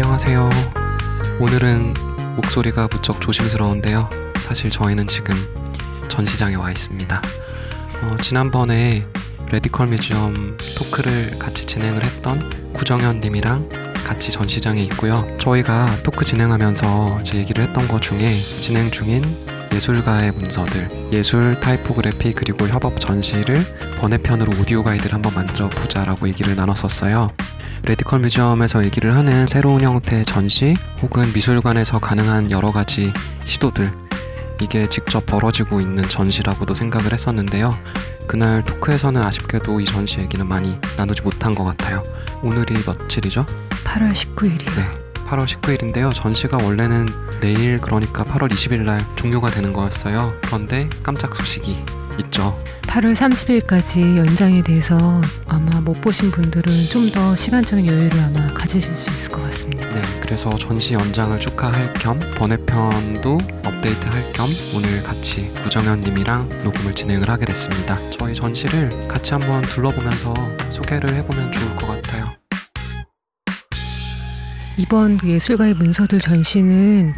안녕하세요. 오늘은 목소리가 무척 조심스러운데요. 사실 저희는 지금 전시장에 와 있습니다. 어, 지난번에 radical museum talk를 같이 진행을 했던 구정현 님이랑 같이 전시장에 있고요. 저희가 talk 진행하면서 제 얘기를 했던 것 중에 진행 중인 예술가의 문서들, 예술 타이포그래피 그리고 협업 전시를 번외편으로 오디오 가이드를 한번 만들어 보자라고 얘기를 나눴었어요. radical museum에서 얘기를 하는 새로운 형태의 전시 혹은 미술관에서 가능한 여러 가지 시도들 이게 직접 벌어지고 있는 전시라고도 생각을 했었는데요. 그날 talk에서는 아쉽게도 이 전시 얘기는 많이 나누지 못한 것 같아요. 오늘이 며칠이죠? 8월 19일이요. 네. 8월 19일인데요. 전시가 원래는 내일 그러니까 8월 20일 날 종료가 되는 거였어요. 그런데 깜짝 소식이 있죠. 8월 30일까지 연장이 돼서 아마 못 보신 분들은 좀 더 시간적인 여유를 아마 가지실 수 있을 것 같습니다. 네, 그래서 전시 연장을 축하할 겸 번외편도 업데이트할 겸 오늘 같이 구정현 님이랑 녹음을 진행을 하게 됐습니다. 저희 전시를 같이 한번 둘러보면서 소개를 해보면 좋을 것 같아요. 이번 그 예술가의 문서들 전시는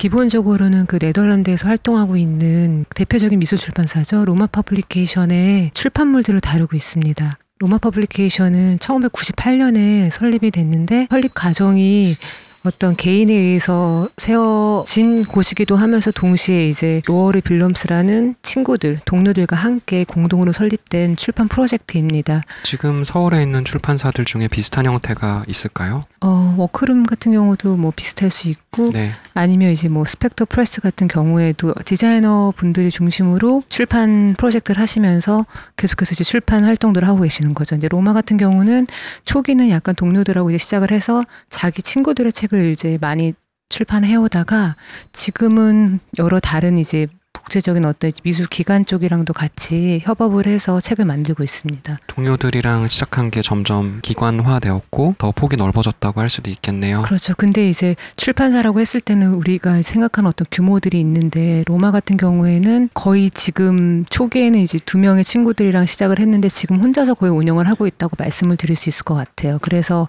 기본적으로는 그 네덜란드에서 활동하고 있는 대표적인 미술 출판사죠. Roma Publication의 출판물들을 다루고 있습니다. Roma Publication은 1998년에 설립이 됐는데 설립 과정이 어떤 개인에 의해서 세워진 곳이기도 하면서 동시에 이제 로어르 빌럼스라는 친구들, 동료들과 함께 공동으로 설립된 출판 프로젝트입니다. 지금 서울에 있는 출판사들 중에 비슷한 형태가 있을까요? 어, 워크룸 같은 경우도 뭐 비슷할 수 있고 네, 아니면 이제 뭐 스펙터 프레스 같은 경우에도 디자이너 분들이 중심으로 출판 프로젝트를 하시면서 계속해서 이제 출판 활동들을 하고 계시는 거죠. 이제 로마 같은 경우는 초기는 약간 동료들하고 이제 시작을 해서 자기 친구들의 책을 이제 많이 출판해 오다가 지금은 여러 다른 이제 국제적인 어떤 미술 기관 쪽이랑도 같이 협업을 해서 책을 만들고 있습니다. 동료들이랑 시작한 게 점점 기관화되었고 더 폭이 넓어졌다고 할 수도 있겠네요. 그렇죠. 근데 이제 출판사라고 했을 때는 우리가 생각하는 어떤 규모들이 있는데 로마 같은 경우에는 거의 지금 초기에는 이제 두 명의 친구들이랑 시작을 했는데 지금 혼자서 거의 운영을 하고 있다고 말씀을 드릴 수 있을 것 같아요. 그래서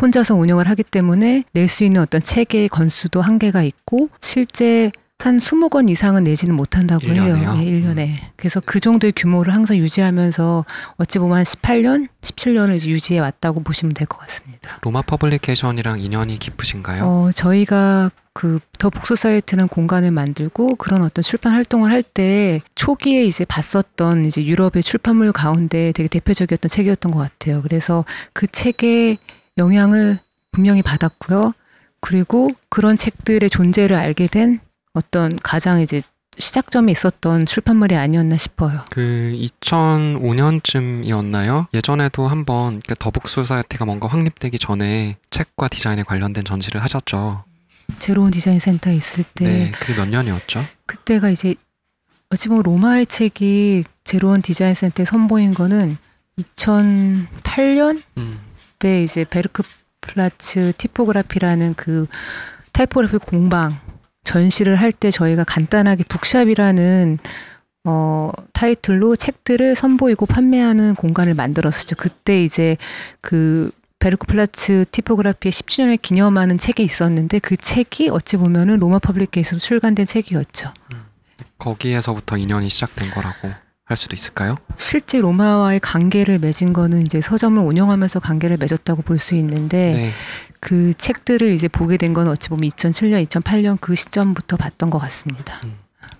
혼자서 운영을 하기 때문에 낼 수 있는 어떤 책의 건수도 한계가 있고 실제 한 20권 이상은 내지는 못한다고 해요. 일년에요? 네, 1년에. 그래서 그 정도의 규모를 항상 유지하면서 어찌 보면 한 18년, 17년을 이제 유지해 왔다고 보시면 될 것 같습니다. 로마 퍼블리케이션이랑 인연이 깊으신가요? 어, 저희가 그 더 북 소사이어티라는 공간을 만들고 그런 어떤 출판 활동을 할 때 초기에 이제 봤었던 이제 유럽의 출판물 가운데 되게 대표적이었던 책이었던 것 같아요. 그래서 그 책의 영향을 분명히 받았고요. 그리고 그런 책들의 존재를 알게 된 어떤 가장 이제 시작점이 있었던 출판물이 아니었나 싶어요. 그 2005년쯤이었나요? 예전에도 한번 그 더 북 소사이어티가 뭔가 확립되기 전에 책과 디자인에 관련된 전시를 하셨죠. 제로원 디자인 센터에 있을 때 네, 그게 몇 년이었죠? 그때가 이제 어찌 보면 로마의 책이 제로원 디자인 센터에 선보인 거는 2008년 음, 때 이제 베르크 플라츠 티포그라피라는 그 타이포그래피 공방 전시를 할 때 저희가 간단하게 bookshop이라는 어 타이틀로 책들을 선보이고 판매하는 공간을 만들었었죠. 그때 이제 그 베르크 플라츠 티포그라피의 10주년을 기념하는 책이 있었는데 그 책이 어찌 보면은 로마 퍼블리케이션에서 출간된 책이었죠. 거기에서부터 인연이 시작된 거라고 할 수도 있을까요? 실제 로마와의 관계를 맺은 거는 이제 서점을 운영하면서 관계를 맺었다고 볼 수 있는데 네. 그 책들을 이제 보게 된 건 어찌 보면 2007년, 2008년 그 시점부터 봤던 것 같습니다.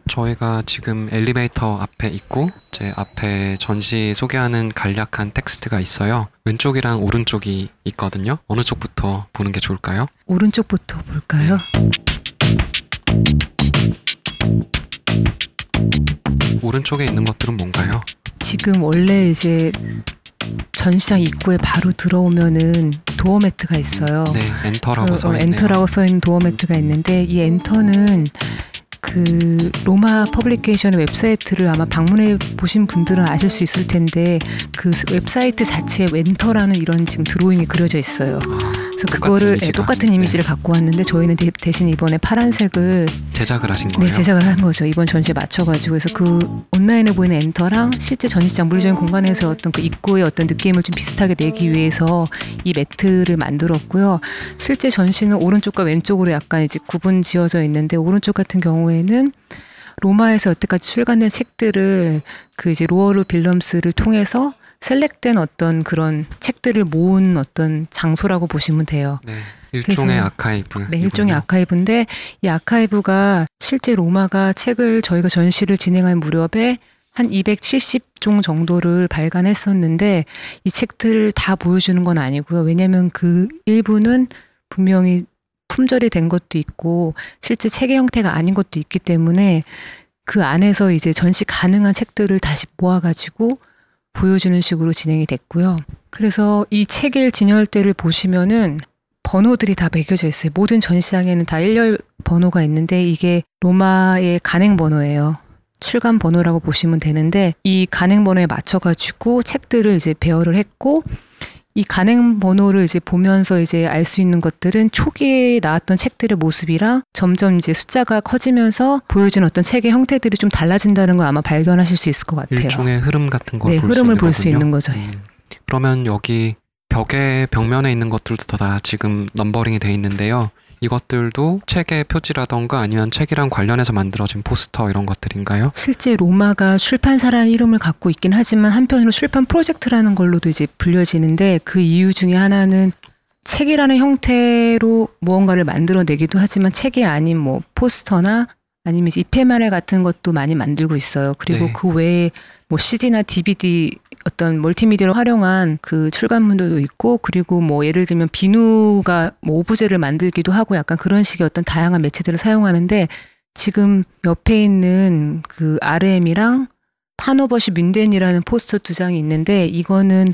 저희가 지금 엘리베이터 앞에 있고 제 앞에 전시 소개하는 간략한 텍스트가 있어요. 왼쪽이랑 오른쪽이 있거든요. 어느 쪽부터 보는 게 좋을까요? 오른쪽부터 볼까요? 오른쪽에 있는 것들은 뭔가요? 지금 원래 이제 전시장 입구에 바로 들어오면은 door mat가 있어요. 네, enter라고 어, 써 어, 있네요. enter라고 써 있는 door mat가 있는데 이 enter는 그 로마 퍼블리케이션의 웹사이트를 아마 방문해 보신 분들은 아실 수 있을 텐데 그 웹사이트 자체에 enter라는 이런 지금 드로잉이 그려져 있어요. 그래서 그거를 네. 똑같은 네. 이미지를 갖고 왔는데 저희는 대, 대신 이번에 파란색을 제작을 하신 거예요? 네, 제작을 한 거죠. 이번 전시에 맞춰가지고 그래서 그 온라인에 보이는 엔터랑 실제 전시장 물리적인 공간에서 어떤 그 입구의 어떤 느낌을 좀 비슷하게 내기 위해서 이 매트를 만들었고요. 실제 전시는 오른쪽과 왼쪽으로 약간 이제 구분 지어져 있는데 오른쪽 같은 경우에는 로마에서 여태까지 출간된 책들을 그 이제 로어르 빌럼스를 통해서 셀렉된 어떤 그런 책들을 모은 어떤 장소라고 보시면 돼요. 네, 일종의 아카이브. 네, 일종의 아카이브인데 이 아카이브가 실제 로마가 책을 저희가 전시를 진행할 무렵에 한 270종 정도를 발간했었는데 이 책들을 다 보여주는 건 아니고요. 왜냐하면 그 일부는 분명히 품절이 된 것도 있고 실제 책의 형태가 아닌 것도 있기 때문에 그 안에서 이제 전시 가능한 책들을 다시 모아가지고 보여주는 식으로 진행이 됐고요. 그래서 이 책의 진열대를 보시면은 번호들이 다 매겨져 있어요. 모든 전시장에는 다 일렬 번호가 있는데 이게 로마의 간행 번호예요. 출간 번호라고 보시면 되는데 이 간행 번호에 맞춰 가지고 책들을 이제 배열을 했고 이 간행 번호를 이제 보면서 이제 알 수 있는 것들은 초기에 나왔던 책들의 모습이랑 점점 이제 숫자가 커지면서 보여준 어떤 책의 형태들이 좀 달라진다는 걸 아마 발견하실 수 있을 것 같아요. 일종의 흐름 같은 걸 네, 흐름을 볼 수. 있는 거죠. 음, 그러면 여기 벽에 벽면에 있는 것들도 다 지금 numbering이 돼 있는데요. 이것들도 책의 표지라던가 아니면 책이랑 관련해서 만들어진 포스터 이런 것들인가요? 실제 로마가 출판사라는 이름을 갖고 있긴 하지만 한편으로 출판 프로젝트라는 걸로도 이제 불려지는데 그 이유 중에 하나는 책이라는 형태로 무언가를 만들어내기도 하지만 책이 아닌 뭐 포스터나 아니면 이제 입회마늘 같은 것도 많이 만들고 있어요. 그리고 네. 그 외에 뭐 CD나 DVD 어떤 멀티미디어를 활용한 그 출간물도 있고 그리고 뭐 예를 들면 비누가 뭐 오브제를 만들기도 하고 약간 그런 식의 어떤 다양한 매체들을 사용하는데 지금 옆에 있는 그 RM이랑 파노버시 뮌덴이라는 포스터 두 장이 있는데 이거는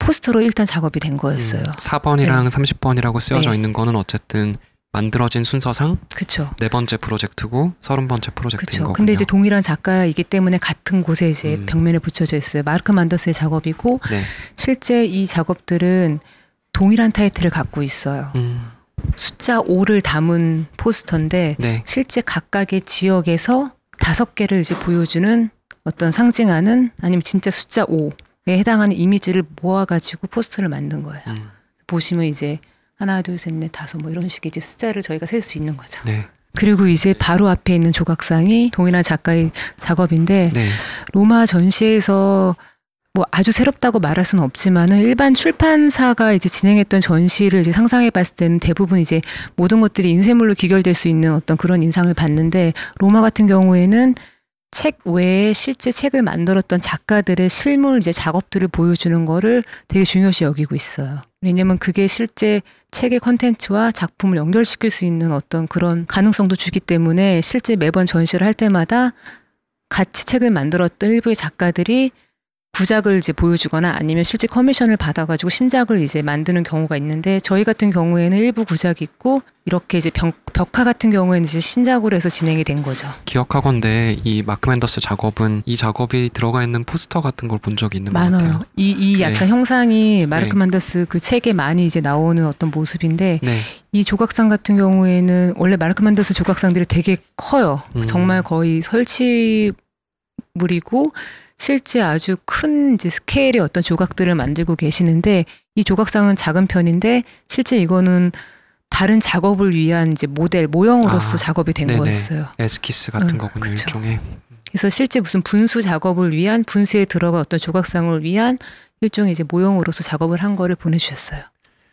포스터로 일단 작업이 된 거였어요. 음, 4번이랑 30번이라고 쓰여져 네. 있는 거는 어쨌든 만들어진 순서상 그렇죠. 네 번째 프로젝트고 서른 번째 프로젝트인. 거군요. 근데 이제 동일한 작가이기 때문에 같은 곳에 이제 음. 벽면에 붙여져 있어요. 마르크 만더스의 작업이고 네. 실제 이 작업들은 동일한 타이틀을 갖고 있어요. 음, 숫자 5를 담은 포스터인데 네. 실제 각각의 지역에서 다섯 개를 이제 보여주는 어떤 상징하는 아니면 진짜 숫자 5에 해당하는 이미지를 모아가지고 포스터를 만든 거예요. 음, 보시면 이제 하나, 둘, 셋, 넷, 다섯 뭐 이런 식의 이제 숫자를 저희가 셀 수 있는 거죠. 네. 그리고 이제 바로 앞에 있는 조각상이 동일한 작가의 작업인데 네. 로마 전시에서 뭐 아주 새롭다고 말할 수는 없지만은 일반 출판사가 이제 진행했던 전시를 이제 상상해 봤을 때는 대부분 이제 모든 것들이 인쇄물로 기결될 수 있는 어떤 그런 인상을 받는데 로마 같은 경우에는 책 외에 실제 책을 만들었던 작가들의 실물 이제 작업들을 보여주는 거를 되게 중요시 여기고 있어요. 왜냐면 그게 실제 책의 컨텐츠와 작품을 연결시킬 수 있는 어떤 그런 가능성도 주기 때문에 실제 매번 전시를 할 때마다 같이 책을 만들었던 일부의 작가들이 구작을 이제 보여주거나 아니면 실제 커미션을 받아가지고 신작을 이제 만드는 경우가 있는데 저희 같은 경우에는 일부 구작이 있고 이렇게 이제 벽, 벽화 같은 경우에는 이제 신작으로 해서 진행이 된 거죠. 기억하건대 이 마크 맨더스 작업은 이 작업이 들어가 있는 포스터 같은 걸 본 적이 있는 것 많아요. 같아요. 이, 이 약간 네. 형상이 마르크 네. 만더스 그 책에 많이 이제 나오는 어떤 모습인데 네. 이 조각상 같은 경우에는 원래 마르크 만더스 조각상들이 되게 커요. 음. 정말 거의 설치물이고 실제 아주 큰 이제 스케일의 어떤 조각들을 만들고 계시는데 이 조각상은 작은 편인데 실제 이거는 다른 작업을 위한 이제 모델 모형으로서 아, 작업이 된 네네. 거였어요. 에스키스 같은 응, 거군요. 그쵸. 일종의. 그래서 실제 무슨 분수 작업을 위한 분수에 들어가 어떤 조각상을 위한 일종의 이제 모형으로서 작업을 한 거를 보내주셨어요.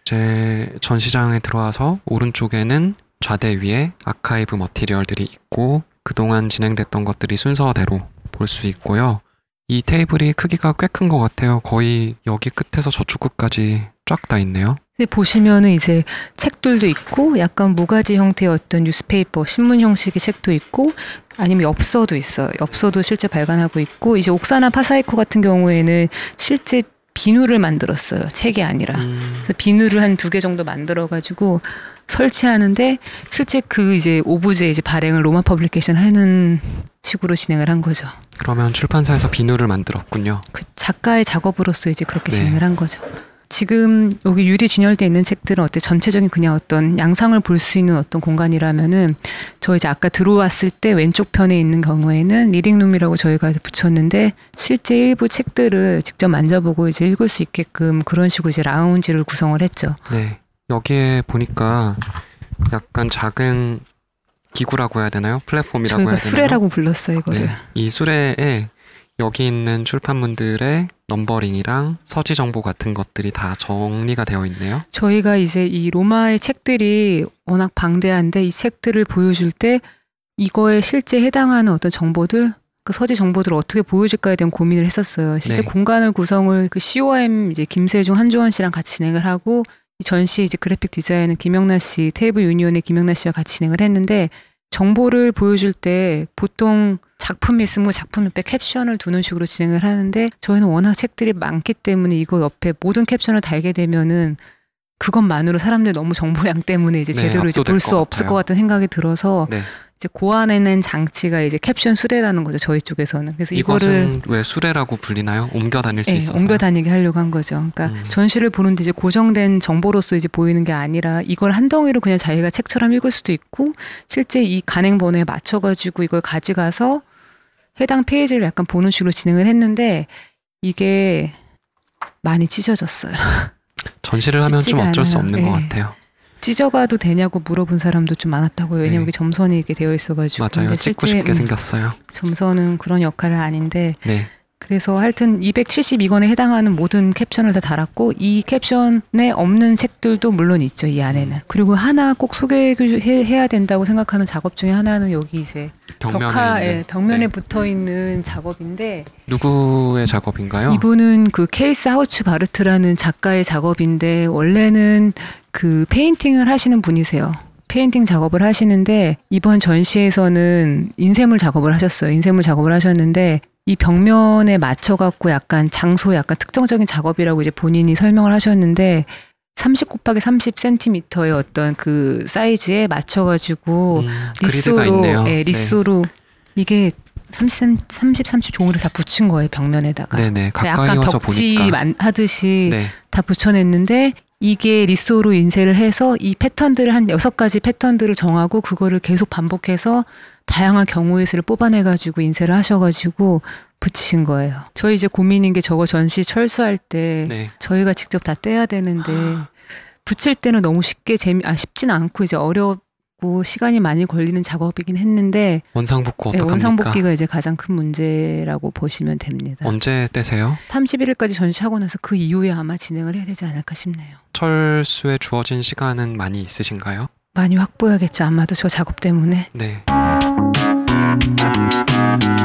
제 전시장에 들어와서 오른쪽에는 좌대 위에 아카이브 material들이 있고 그동안 진행됐던 것들이 순서대로 볼 수 있고요. 이 테이블이 크기가 꽤 큰 것 같아요. 거의 여기 끝에서 저쪽 끝까지 쫙 다 있네요. 근데 보시면은 이제 책들도 있고 약간 무가지 형태의 어떤 newspaper 신문 형식의 책도 있고 아니면 엽서도 있어요. 엽서도 실제 발간하고 있고 이제 옥사나 파사이코 같은 경우에는 실제 비누를 만들었어요. 책이 아니라. 음, 그래서 비누를 한 두 개 정도 만들어 가지고 설치하는데 실제 그 이제 오브제 이제 발행을 로마 퍼블리케이션 하는 식으로 진행을 한 거죠. 그러면 출판사에서 비누를 만들었군요. 그 작가의 작업으로서 이제 그렇게 네. 진행을 한 거죠. 지금 여기 유리 진열돼 있는 책들은 어떤 전체적인 그냥 어떤 양상을 볼 수 있는 어떤 공간이라면은 저 이제 아까 들어왔을 때 왼쪽 편에 있는 경우에는 reading room이라고 저희가 붙였는데 실제 일부 책들을 직접 만져보고 이제 읽을 수 있게끔 그런 식으로 이제 라운지를 구성을 했죠. 네. 여기에 보니까 약간 작은 기구라고 해야 되나요? 플랫폼이라고 해야 되나요? 수레라고 불렀어요 이거를. 네. 이 수레에 여기 있는 출판물들의 numbering이랑 서지 정보 같은 것들이 다 정리가 되어 있네요. 저희가 이제 이 로마의 책들이 워낙 방대한데 이 책들을 보여줄 때 이거에 실제 해당하는 어떤 정보들 그 서지 정보들을 어떻게 보여줄까에 대한 고민을 했었어요. 실제 네. 공간을 구성을 그 COM 이제 김세중 한주원 씨랑 같이 진행을 하고 이 전시 이제 그래픽 디자인은 김영란 씨 테이블 유니온의 김영란 씨와 같이 진행을 했는데 정보를 보여줄 때 보통 작품 있으면 그 작품 옆에 캡션을 두는 식으로 진행을 하는데 저희는 워낙 책들이 많기 때문에 이거 옆에 모든 캡션을 달게 되면은 그것만으로 사람들이 너무 정보량 때문에 이제 네, 제대로 이제 압도될 볼수것 없을. 것 같은 생각이 들어서 네. 이제 고안해낸 장치가 이제 캡션 수레라는 거죠 저희 쪽에서는 그래서 이거를 왜 수레라고 불리나요? 옮겨 다닐 수 예, 있어서. 옮겨 다니게 하려고 한 거죠. 그러니까 음. 전시를 보는데 이제 고정된 정보로서 이제 보이는 게 아니라 이걸 한 덩이로 그냥 자기가 책처럼 읽을 수도 있고 실제 이 간행 번호에 맞춰가지고 이걸 가져가서 해당 페이지를 약간 보는 식으로 진행을 했는데 이게 많이 찢어졌어요. 전시를 하면 좀 어쩔 수 않아요. 없는 것 예. 같아요. 찢어가도 되냐고 물어본 사람도 좀 많았다고요. 왜냐면 네. 이게 점선이 이렇게 되어 있어가지고. 맞아요. 찍고 싶게 음, 생겼어요. 점선은 그런 역할은 아닌데 네. 그래서 하여튼 272권에 해당하는 모든 캡션을 다 달았고 이 캡션에 없는 책들도 물론 있죠 이 안에는 그리고 하나 꼭 소개해야 된다고 생각하는 작업 중에 하나는 여기 이제 벽면에 있는, 벽면에 네. 붙어 있는 작업인데 누구의 작업인가요? 이분은 그 케이스 하우츠 바르트라는 작가의 작업인데 원래는 그 페인팅을 하시는 분이세요. 페인팅 작업을 하시는데 이번 전시에서는 인쇄물 작업을 하셨어요. 인쇄물 작업을 하셨는데 이 벽면에 맞춰 갖고 약간 장소 약간 특정적인 작업이라고 이제 본인이 설명을 하셨는데 30 곱하기 30cm의 어떤 그 사이즈에 맞춰 가지고 음, 리소로. 예, 리소로 이게 30, 30, 30 종이를 다 붙인 거예요 벽면에다가. 네, 네. 약간 가까이 와서 벽지 보니까 만- 하듯이 네. 다 붙여냈는데 이게 리소로 인쇄를 해서 이 패턴들을 한 여섯 가지 패턴들을 정하고 그거를 계속 반복해서 다양한 경우의 수를 뽑아내가지고 인쇄를 하셔가지고 붙이신 거예요. 저희 이제 고민인 게 저거 전시 철수할 때 네. 저희가 직접 다 떼야 되는데 붙일 때는 너무 쉽게 재미 아 쉽진 않고 이제 어 렵고 시간이 많이 걸리는 작업이긴 했는데 원상복구 네? 원상복귀가 이제 가장 큰 문제라고 보시면 됩니다. 언제 떼세요? 31일까지 전시하고 나서 그 이후에 아마 진행을 해야 되지 않을까 싶네요. 철수에 주어진 시간은 많이 있으신가요? 많이 확보해야겠죠. 아마도 저 작업 때문에. 네.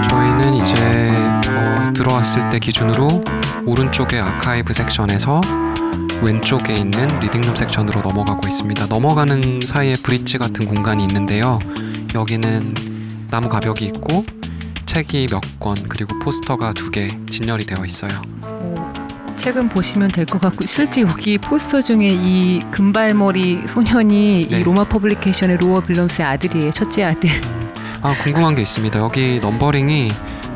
저희는 이제 어, 들어왔을 때 기준으로 오른쪽의 아카이브 섹션에서 왼쪽에 있는 reading room 섹션으로 넘어가고 있습니다. 넘어가는 사이에 bridge 같은 공간이 있는데요. 여기는 나무 가벽이 있고 책이 몇 권 그리고 포스터가 두 개 진열이 되어 있어요. 뭐, 책은 보시면 될 것 같고 실제 여기 포스터 중에 이 금발머리 소년이 네. 이 로마 퍼블리케이션의 로어 빌럼스의 아들이에요. 첫째 아들. 아 궁금한 게 있습니다. 여기 numbering이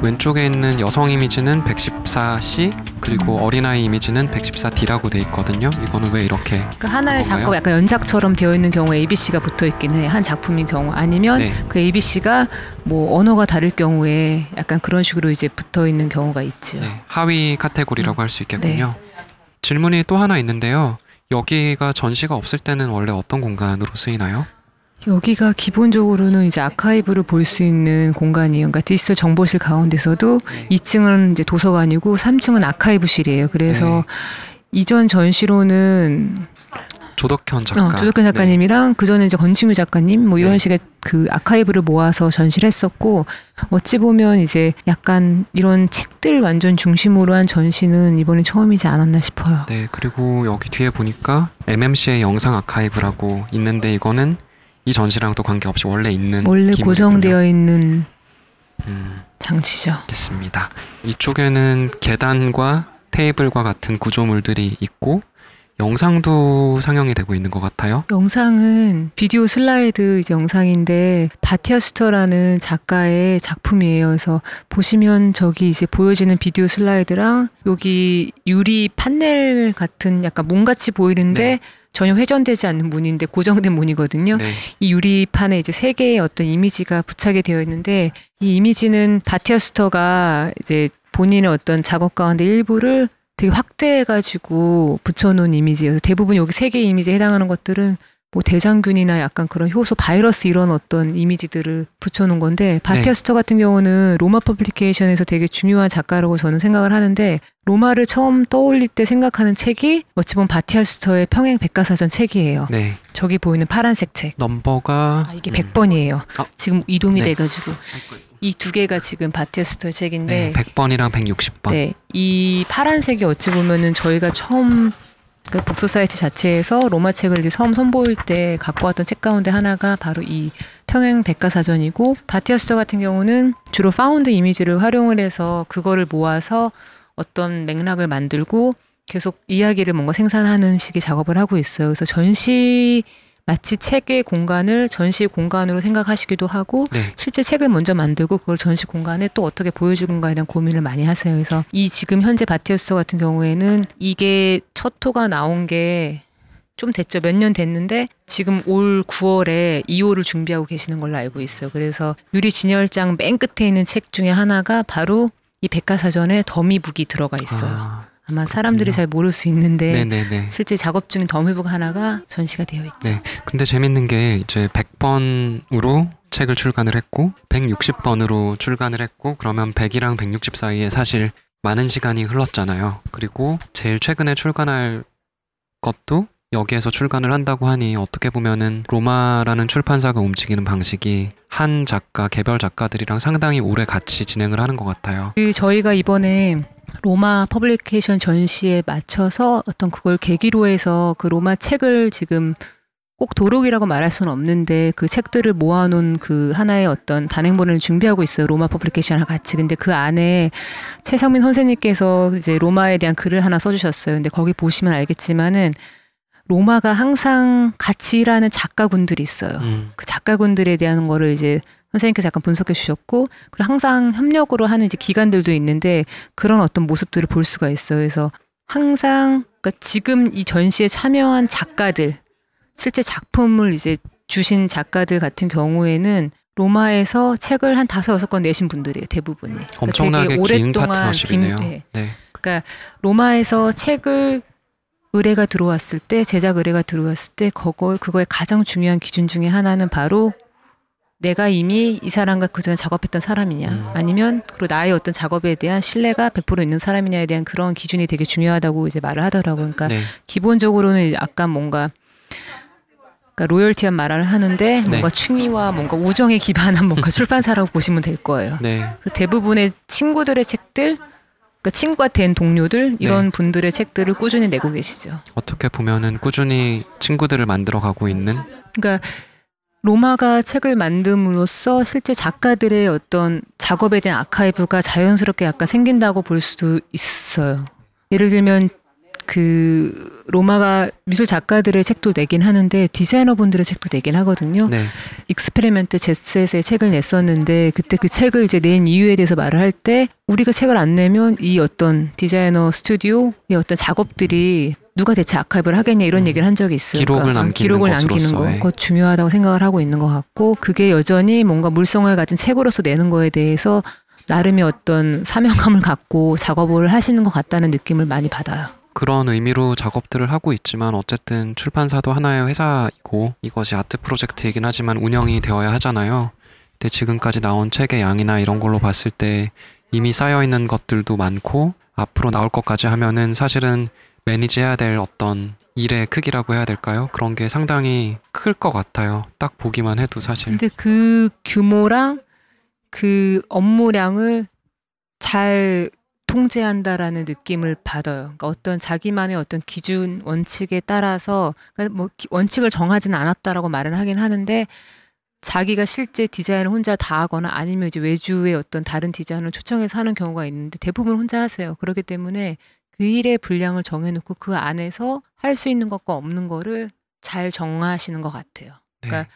왼쪽에 있는 여성 이미지는 114C 그리고 어린아이 이미지는 114D라고 돼 있거든요. 이거는 왜 이렇게? 그 하나의? 작업 약간 연작처럼 되어 있는 경우에 ABC가 붙어 있긴 해. 한 작품인 경우 아니면 네. 그 ABC가 뭐 언어가 다를 경우에 약간 그런 식으로 이제 붙어 있는 경우가 있죠. 네, 하위 카테고리라고 할수 있겠군요. 질문이 또 하나 있는데요. 여기가 전시가 없을 때는 원래 어떤 공간으로 쓰이나요? 여기가 기본적으로는 이제 아카이브를 볼 수 있는 공간이에요. 그러니까 디지털 정보실 가운데서도 네. 2층은 이제 도서관이고 3층은 아카이브실이에요. 그래서 네. 이전 전시로는 조덕현 작가. 어, 주덕근 작가님이랑 그 전에 이제 건칭유 작가님 뭐 이런 네. 식의 그 아카이브를 모아서 전시를 했었고 어찌 보면 이제 약간 이런 책들 완전 중심으로 한 전시는 이번이 처음이지 않았나 싶어요. 네, 그리고 여기 뒤에 보니까 MMC의 영상 아카이브라고 있는데 이거는 이 전시랑 또 관계없이 원래 있는 원래. 고정되어 있는 음, 장치죠. 알겠습니다. 이쪽에는 계단과 테이블과 같은 구조물들이 있고 영상도 상영이 되고 있는 것 같아요. 영상은 비디오 슬라이드 이제 영상인데 바티아스터라는 작가의 작품이에요. 그래서 보시면 저기 이제 보여지는 비디오 슬라이드랑 여기 유리 판넬 같은 약간 문같이 보이는데 네. 전혀 회전되지 않는 문인데 고정된 문이거든요. 네. 이 유리판에 이제 세 개의 어떤 이미지가 부착이 되어 있는데 이 이미지는 바티아 수터가 이제 본인의 어떤 작업 가운데 일부를 되게 확대해가지고 붙여놓은 이미지여서 대부분 여기 세 개의 이미지에 해당하는 것들은 뭐 대장균이나 약간 그런 효소 바이러스 이런 어떤 이미지들을 붙여놓은 건데 바티아 수터 같은 경우는 로마 퍼블리케이션에서 되게 중요한 작가라고 저는 생각을 하는데 로마를 처음 떠올릴 때 생각하는 책이 어찌 보면 바티아 수터의 평행 백과사전 책이에요. 네. 저기 보이는 파란색 책. 넘버가 아, 이게 음. 100번이에요. 아. 지금 이동이 네. 돼가지고 이 두 개가 지금 바티아 수터 책인데 네, 100번이랑 160번. 네, 이 파란색이 어찌 보면은 저희가 처음 그 북소사이어티 자체에서 로마 책을 이제 처음 선보일 때 갖고 왔던 책 가운데 하나가 바로 이 평행 백과사전이고 바티아 수터 같은 경우는 주로 found 이미지를 활용을 해서 그거를 모아서 어떤 맥락을 만들고 계속 이야기를 뭔가 생산하는 식의 작업을 하고 있어요. 그래서 전시 마치 책의 공간을 전시 공간으로 생각하시기도 하고 네. 실제 책을 먼저 만들고 그걸 전시 공간에 또 어떻게 보여주는가에 대한 고민을 많이 하세요. 그래서 이 지금 현재 바티어스 같은 경우에는 이게 첫 호가 나온 게 좀 됐죠. 몇 년 됐는데 지금 올 9월에 2호를 준비하고 계시는 걸로 알고 있어요. 그래서 유리 진열장 맨 끝에 있는 책 중에 하나가 바로 이 백과사전에 더미북이 들어가 있어요. 아, 아마 사람들이 그렇군요. 잘 모를 수 있는데 네네네. 실제 작업 중인 더미북 하나가 전시가 되어 있죠. 네. 근데 재밌는 게 이제 100번으로 책을 출간을 했고 160번으로 출간을 했고 그러면 100이랑 160 사이에 사실 많은 시간이 흘렀잖아요. 그리고 제일 최근에 출간할 것도 여기에서 출간을 한다고 하니 어떻게 보면은 로마라는 출판사가 움직이는 방식이 한 작가, 개별 작가들이랑 상당히 오래 같이 진행을 하는 것 같아요. 그 저희가 이번에 Roma Publication 전시에 맞춰서 어떤 그걸 계기로 해서 그 로마 책을 지금 꼭 도록이라고 말할 수는 없는데 그 책들을 모아놓은 그 하나의 어떤 단행본을 준비하고 있어요. Roma Publication과 같이. 근데 그 안에 최성민 선생님께서 이제 로마에 대한 글을 하나 써주셨어요. 근데 거기 보시면 알겠지만은 로마가 항상 같이 일하는 작가군들이 있어요. 음, 그 작가군들에 대한 거를 이제 선생님께서 약간 분석해 주셨고 그리고 항상 협력으로 하는 이제 기관들도 있는데 그런 어떤 모습들을 볼 수가 있어요. 그래서 항상 그러니까 지금 이 전시에 참여한 작가들 실제 작품을 이제 주신 작가들 같은 경우에는 로마에서 책을 한 다섯 여섯 권 내신 분들이에요 대부분이. 그러니까 엄청나게 오랫동안 파트너십이네요. 긴- 네. 네. 로마에서 책을 의뢰가 들어왔을 때 제작 의뢰가 들어왔을 때 그걸 그거의 가장 중요한 기준 중에 하나는 바로 내가 이미 이 사람과 그전에 작업했던 사람이냐 음. 아니면 그리고 나의 어떤 작업에 대한 신뢰가 100% 있는 사람이냐에 대한 그런 기준이 되게 중요하다고 이제 말을 하더라고요. 그러니까 네. 기본적으로는 약간 뭔가 그러니까 로열티한 말을 하는데 뭔가 충의와 뭔가 우정에 기반한 뭔가 출판사라고 보시면 될 거예요. 네. 대부분의 친구들의 책들, 그러니까 친구가 된 동료들 이런 분들의 책들을 꾸준히 내고 계시죠. 어떻게 보면은 꾸준히 친구들을 만들어 가고 있는 그러니까 로마가 책을 만듦으로써 실제 작가들의 어떤 작업에 대한 아카이브가 자연스럽게 약간 생긴다고 볼 수도 있어요. 예를 들면 그 로마가 미술 작가들의 책도 내긴 하는데 디자이너분들의 책도 내긴 하거든요. 네. 익스페리멘트 제셋의 책을 냈었는데 그때 그 책을 이제 낸 이유에 대해서 말을 할 때 우리가 책을 안 내면 이 어떤 디자이너 스튜디오의 어떤 작업들이 누가 대체 아카이브를 하겠냐 이런 음. 얘기를 한 적이 있어요. 기록을 그러니까 남기는 기록을 남기는 거. 그거 중요하다고 생각을 하고 있는 것 같고 그게 여전히 뭔가 물성을 가진 책으로서 내는 거에 대해서 나름의 어떤 사명감을 갖고 작업을 하시는 것 같다는 느낌을 많이 받아요. 그런 의미로 작업들을 하고 있지만 어쨌든 출판사도 하나의 회사이고 이것이 아트 프로젝트이긴 하지만 운영이 되어야 하잖아요. 근데 지금까지 나온 책의 양이나 이런 걸로 봤을 때 이미 쌓여 있는 것들도 많고 앞으로 나올 것까지 하면은 사실은 매니지해야 될 어떤 일의 크기라고 해야 될까요? 그런 게 상당히 클 것 같아요. 딱 보기만 해도 사실. 근데 그 규모랑 그 업무량을 잘 통제한다라는 느낌을 받아요. 그러니까 어떤 자기만의 어떤 기준 원칙에 따라서 그러니까 뭐 기- 원칙을 정하지는 않았다라고 말은 하긴 하는데 자기가 실제 디자인을 혼자 다 하거나 아니면 이제 외주의 어떤 다른 디자인을 초청해서 하는 경우가 있는데 대부분 혼자 하세요. 그렇기 때문에 그 일의 분량을 정해놓고 그 안에서 할 수 있는 것과 없는 거를 잘 정하시는 것 같아요. 네. 그러니까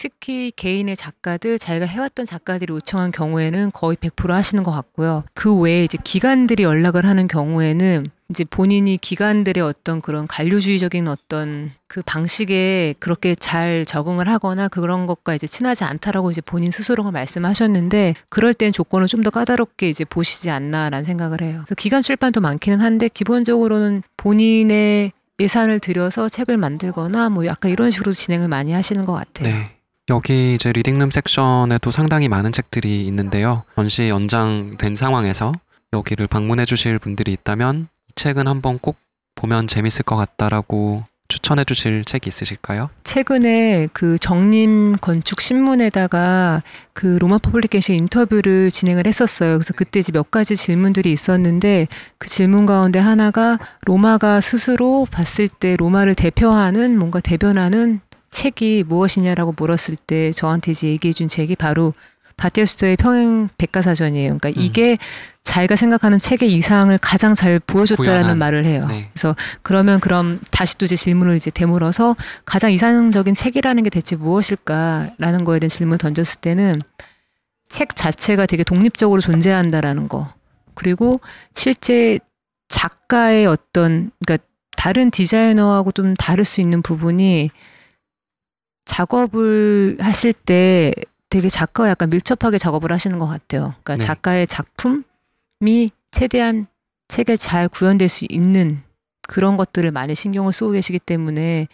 특히 개인의 작가들 자기가 해왔던 작가들이 요청한 경우에는 거의 100% 하시는 것 같고요. 그 외에 이제 기관들이 연락을 하는 경우에는 이제 본인이 기관들의 어떤 그런 관료주의적인 어떤 그 방식에 그렇게 잘 적응을 하거나 그런 것과 이제 친하지 않다라고 이제 본인 스스로가 말씀하셨는데 그럴 땐 조건을 좀 더 까다롭게 이제 보시지 않나라는 생각을 해요. 그래서 기관 출판도 많기는 한데 기본적으로는 본인의 예산을 들여서 책을 만들거나 뭐 약간 이런 식으로 진행을 많이 하시는 것 같아요. 네. 여기 이제 reading room 섹션에도 상당히 많은 책들이 있는데요. 전시 연장된 상황에서 여기를 방문해 주실 분들이 있다면 이 책은 한번 꼭 보면 재밌을 것 같다라고 추천해 주실 책이 있으실까요? 최근에 그 정림 건축 신문에다가 그 Roma Publication 인터뷰를 진행을 했었어요. 그래서 그때 이제 몇 가지 질문들이 있었는데 그 질문 가운데 하나가 로마가 스스로 봤을 때 로마를 대표하는 뭔가 대변하는 책이 무엇이냐라고 물었을 때 저한테 이제 얘기해 준 책이 바로 바티스토의 평행 백과사전이에요. 그러니까 음. 이게 자기가 생각하는 책의 이상을 가장 잘 보여줬다라는 구현한. 말을 해요. 네. 그래서 그러면 그럼 다시 또 이제 질문을 이제 되물어서 가장 이상적인 책이라는 게 대체 무엇일까라는 거에 대한 질문을 던졌을 때는 책 자체가 되게 독립적으로 존재한다라는 거. 그리고 실제 작가의 어떤 그러니까 다른 디자이너하고 좀 다를 수 있는 부분이 작업을 하실 때 되게 작가와 약간 밀접하게 작업을 하시는 것 같아요. 그러니까 네. 작가의 작품이 최대한 책에 잘 구현될 수 있는 그런 것들을 많이 신경을 쓰고 계시기 때문에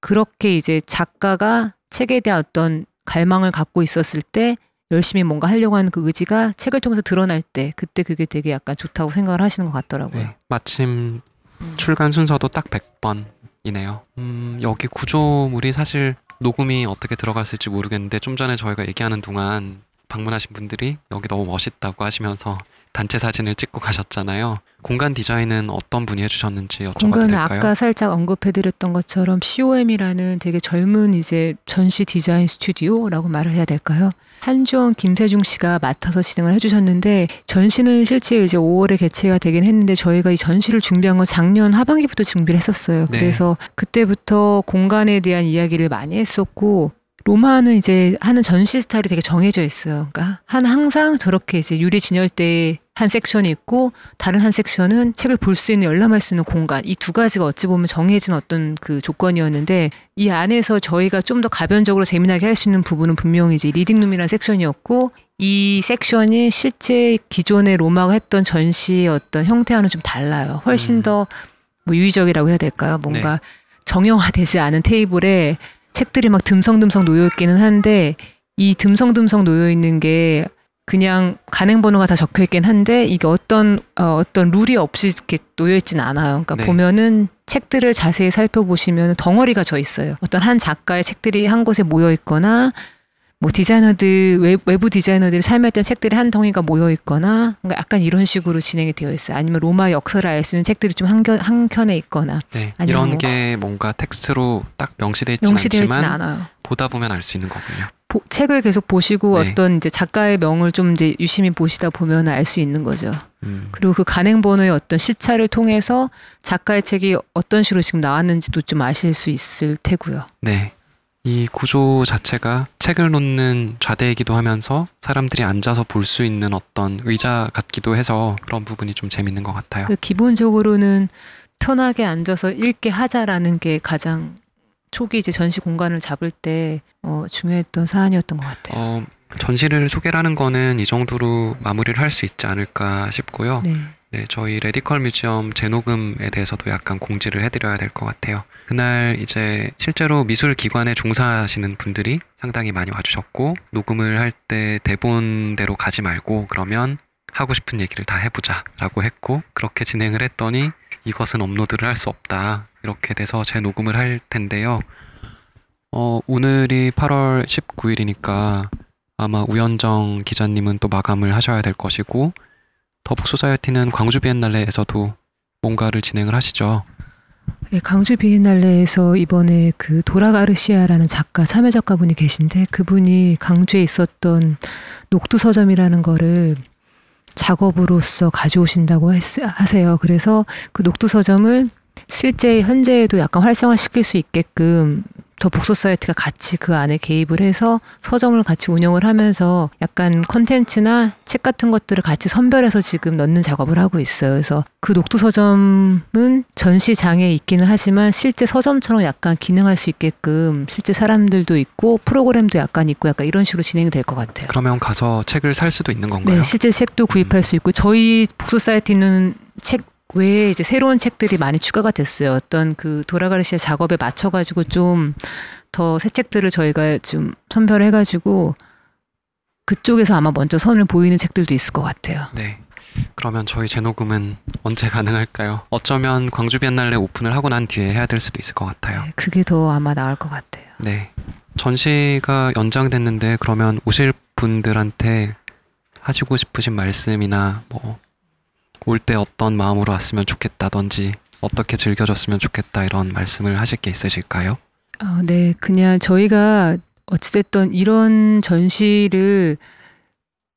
그렇게 이제 작가가 책에 대한 어떤 갈망을 갖고 있었을 때 열심히 뭔가 하려고 하는 그 의지가 책을 통해서 드러날 때 그때 그게 되게 약간 좋다고 생각을 하시는 것 같더라고요. 네. 마침 음. 출간 순서도 딱 100번이네요. 음, 여기 구조물이 사실 녹음이 어떻게 들어갔을지 모르겠는데 좀 전에 저희가 얘기하는 동안 방문하신 분들이 여기 너무 멋있다고 하시면서 단체 사진을 찍고 가셨잖아요. 공간 디자인은 어떤 분이 해주셨는지 여쭤봐도 공간은 될까요? 아까 살짝 언급해드렸던 것처럼 COM이라는 되게 젊은 이제 전시 디자인 스튜디오라고 말을 해야 될까요? 한주원 김세중 씨가 맡아서 진행을 해주셨는데 전시는 실제 이제 5월에 개최가 되긴 했는데 저희가 이 전시를 준비한 건 작년 하반기부터 준비를 했었어요. 네. 그래서 그때부터 공간에 대한 이야기를 많이 했었고 로마는 이제 하는 전시 스타일이 되게 정해져 있어요. 그러니까 한 항상 저렇게 이제 유리 진열대에 한 섹션이 있고 다른 한 섹션은 책을 볼 수 있는 열람할 수 있는 공간 이 두 가지가 어찌 보면 정해진 어떤 그 조건이었는데 이 안에서 저희가 좀 더 가변적으로 재미나게 할 수 있는 부분은 분명히 이제 reading room이라는 섹션이었고 이 섹션이 실제 기존의 로마가 했던 전시의 어떤 형태와는 좀 달라요. 훨씬 음. 더 뭐 유희적이라고 해야 될까요? 뭔가 정형화되지 않은 테이블에 책들이 막 듬성듬성 놓여 있기는 한데 이 듬성듬성 놓여 있는 게 그냥 간행 번호가 다 적혀 있긴 한데 이게 어떤 어, 어떤 룰이 없이 이렇게 놓여 있진 않아요. 그러니까 네. 보면은 책들을 자세히 살펴보시면 덩어리가 져 있어요. 어떤 한 작가의 책들이 한 곳에 모여 있거나 뭐 디자이너들 외, 외부 디자이너들이 삶했던 책들이 한 덩이가 모여 있거나 그러니까 약간 이런 식으로 진행이 되어 있어요. 아니면 로마 역사를 알 수 있는 책들이 좀 한켠 한켠에 있거나 네, 이런 뭐- 게 뭔가 텍스트로 딱 명시되어 있진 있지는 않지만 않아요. 보다 보면 알 수 있는 거군요. 보- 책을 계속 보시고 네. 어떤 이제 작가의 명을 좀 이제 유심히 보시다 보면 알 수 있는 거죠. 음, 그리고 그 간행 번호의 어떤 실차를 통해서 작가의 책이 어떤 식으로 지금 나왔는지도 좀 아실 수 있을 테고요. 네. 이 구조 자체가 책을 놓는 좌대이기도 하면서 사람들이 앉아서 볼 수 있는 어떤 의자 같기도 해서 그런 부분이 좀 재밌는 것 같아요. 그 기본적으로는 편하게 앉아서 읽게 하자라는 게 가장 초기 이제 전시 공간을 잡을 때 어, 중요했던 사안이었던 것 같아요. 어, 전시를 소개라는 거는 이 정도로 마무리를 할 수 있지 않을까 싶고요. 네. 네, 저희 Radical Museum 재녹음에 대해서도 약간 공지를 해드려야 될 것 같아요. 그날 이제 실제로 미술 기관에 종사하시는 분들이 상당히 많이 와주셨고 녹음을 할 때 대본대로 가지 말고 그러면 하고 싶은 얘기를 다 해보자라고 했고 그렇게 진행을 했더니 이것은 업로드를 할 수 없다 이렇게 돼서 재녹음을 할 텐데요. 어, 오늘이 8월 19일이니까 아마 우현정 기자님은 또 마감을 하셔야 될 것이고 더북소사이어티는 광주 비엔날레에서도 뭔가를 진행을 하시죠. 네, 강주 비엔날레에서 이번에 그 도라가르시아라는 작가 참여 작가분이 계신데 그분이 강주에 있었던 녹두 서점이라는 거를 작업으로서 가져오신다고 했- 하세요. 그래서 그 녹두 서점을 실제 현재에도 약간 활성화시킬 수 있게끔 더 복소 사이트가 같이 그 안에 개입을 해서 서점을 같이 운영을 하면서 약간 컨텐츠나 책 같은 것들을 같이 선별해서 지금 넣는 작업을 하고 있어요. 그래서 그 녹두 서점은 전시장에 있기는 하지만 실제 서점처럼 약간 기능할 수 있게끔 실제 사람들도 있고 프로그램도 약간 있고 약간 이런 식으로 진행이 될 것 같아요. 그러면 가서 책을 살 수도 있는 건가요? 네, 실제 책도 구입할 수 있고 저희 복수 사이트는 책 외에 이제 새로운 책들이 많이 추가가 됐어요. 어떤 그 도라가르시아 작업에 맞춰가지고 좀 더 새 책들을 저희가 좀 선별해가지고 그쪽에서 아마 먼저 선을 보이는 책들도 있을 것 같아요. 네. 그러면 저희 재녹음은 언제 가능할까요? 어쩌면 광주 비엔날레 오픈을 하고 난 뒤에 해야 될 수도 있을 것 같아요. 네, 그게 더 아마 나을 것 같아요. 네. 전시가 연장됐는데 그러면 오실 분들한테 하시고 싶으신 말씀이나 뭐 올 때 어떤 마음으로 왔으면 좋겠다든지 어떻게 즐겨줬으면 좋겠다 이런 말씀을 하실 게 있으실까요? 아, 네, 그냥 저희가 어찌됐든 이런 전시를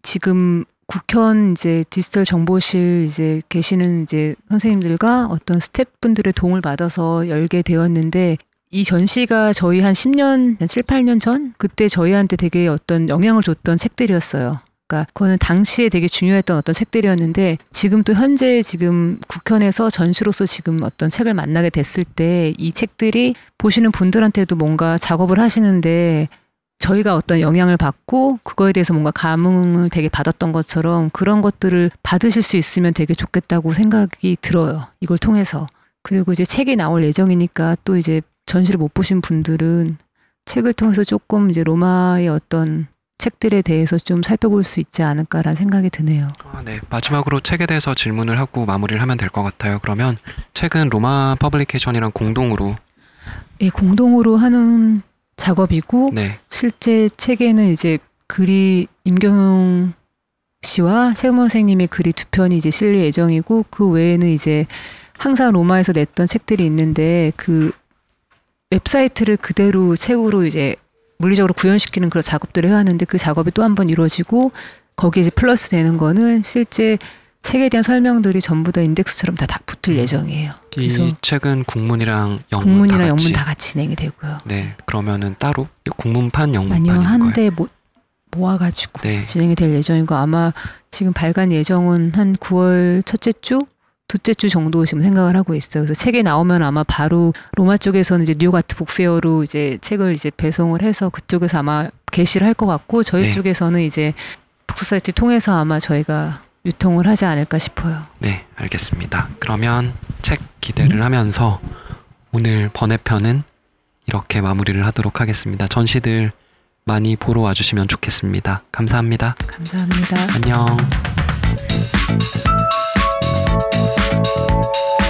지금 국현 이제 디지털 정보실 이제 계시는 이제 선생님들과 어떤 스태프분들의 도움을 받아서 열게 되었는데 이 전시가 저희 한 10년, 한 7, 8년 전 그때 저희한테 되게 어떤 영향을 줬던 책들이었어요. 그러니까 그거는 당시에 되게 중요했던 어떤 책들이었는데 지금 또 현재 지금 국현에서 전시로서 지금 어떤 책을 만나게 됐을 때 이 책들이 보시는 분들한테도 뭔가 작업을 하시는데 저희가 어떤 영향을 받고 그거에 대해서 뭔가 감흥을 되게 받았던 것처럼 그런 것들을 받으실 수 있으면 되게 좋겠다고 생각이 들어요. 이걸 통해서. 그리고 이제 책이 나올 예정이니까 또 이제 전시를 못 보신 분들은 책을 통해서 조금 이제 로마의 어떤 책들에 대해서 좀 살펴볼 수 있지 않을까라는 생각이 드네요. 아, 네. 마지막으로 책에 대해서 질문을 하고 마무리를 하면 될 것 같아요. 그러면 책은 Roma Publication이랑 공동으로 예, 공동으로 하는 작업이고 네. 실제 책에는 이제 글이 임경용 씨와 최성민 선생님의 글이 두 편이 이제 실릴 예정이고 그 외에는 이제 항상 로마에서 냈던 책들이 있는데 그 웹사이트를 그대로 책으로 이제 물리적으로 구현시키는 그런 작업들을 해왔는데 그 작업이 또 한 번 이루어지고 거기에 이제 플러스 되는 거는 실제 책에 대한 설명들이 전부 다 인덱스처럼 다, 다 붙을 음. 예정이에요. 이 그래서 책은 국문이랑 영문 국문이랑 다 같이 영문 다 같이 진행이 되고요. 네. 그러면은 따로 국문판 아니요, 영문판인 거예요. 한대 모아가지고 네. 진행이 될 예정이고 아마 지금 발간 예정은 한 9월 첫째 주, 둘째 주 정도 지금 생각을 하고 있어요. 그래서 책이 나오면 아마 바로 로마 쪽에서는 이제 뉴욕 아트 북페어로 이제 책을 이제 배송을 해서 그쪽에서 아마 게시를 할 것 같고 저희 네. 쪽에서는 이제 북수 사이트 통해서 아마 저희가 유통을 하지 않을까 싶어요. 네, 알겠습니다. 그러면 책 기대를 하면서 오늘 번외편은 이렇게 마무리를 하도록 하겠습니다. 전시들 많이 보러 와주시면 좋겠습니다. 감사합니다. 감사합니다. 안녕. Música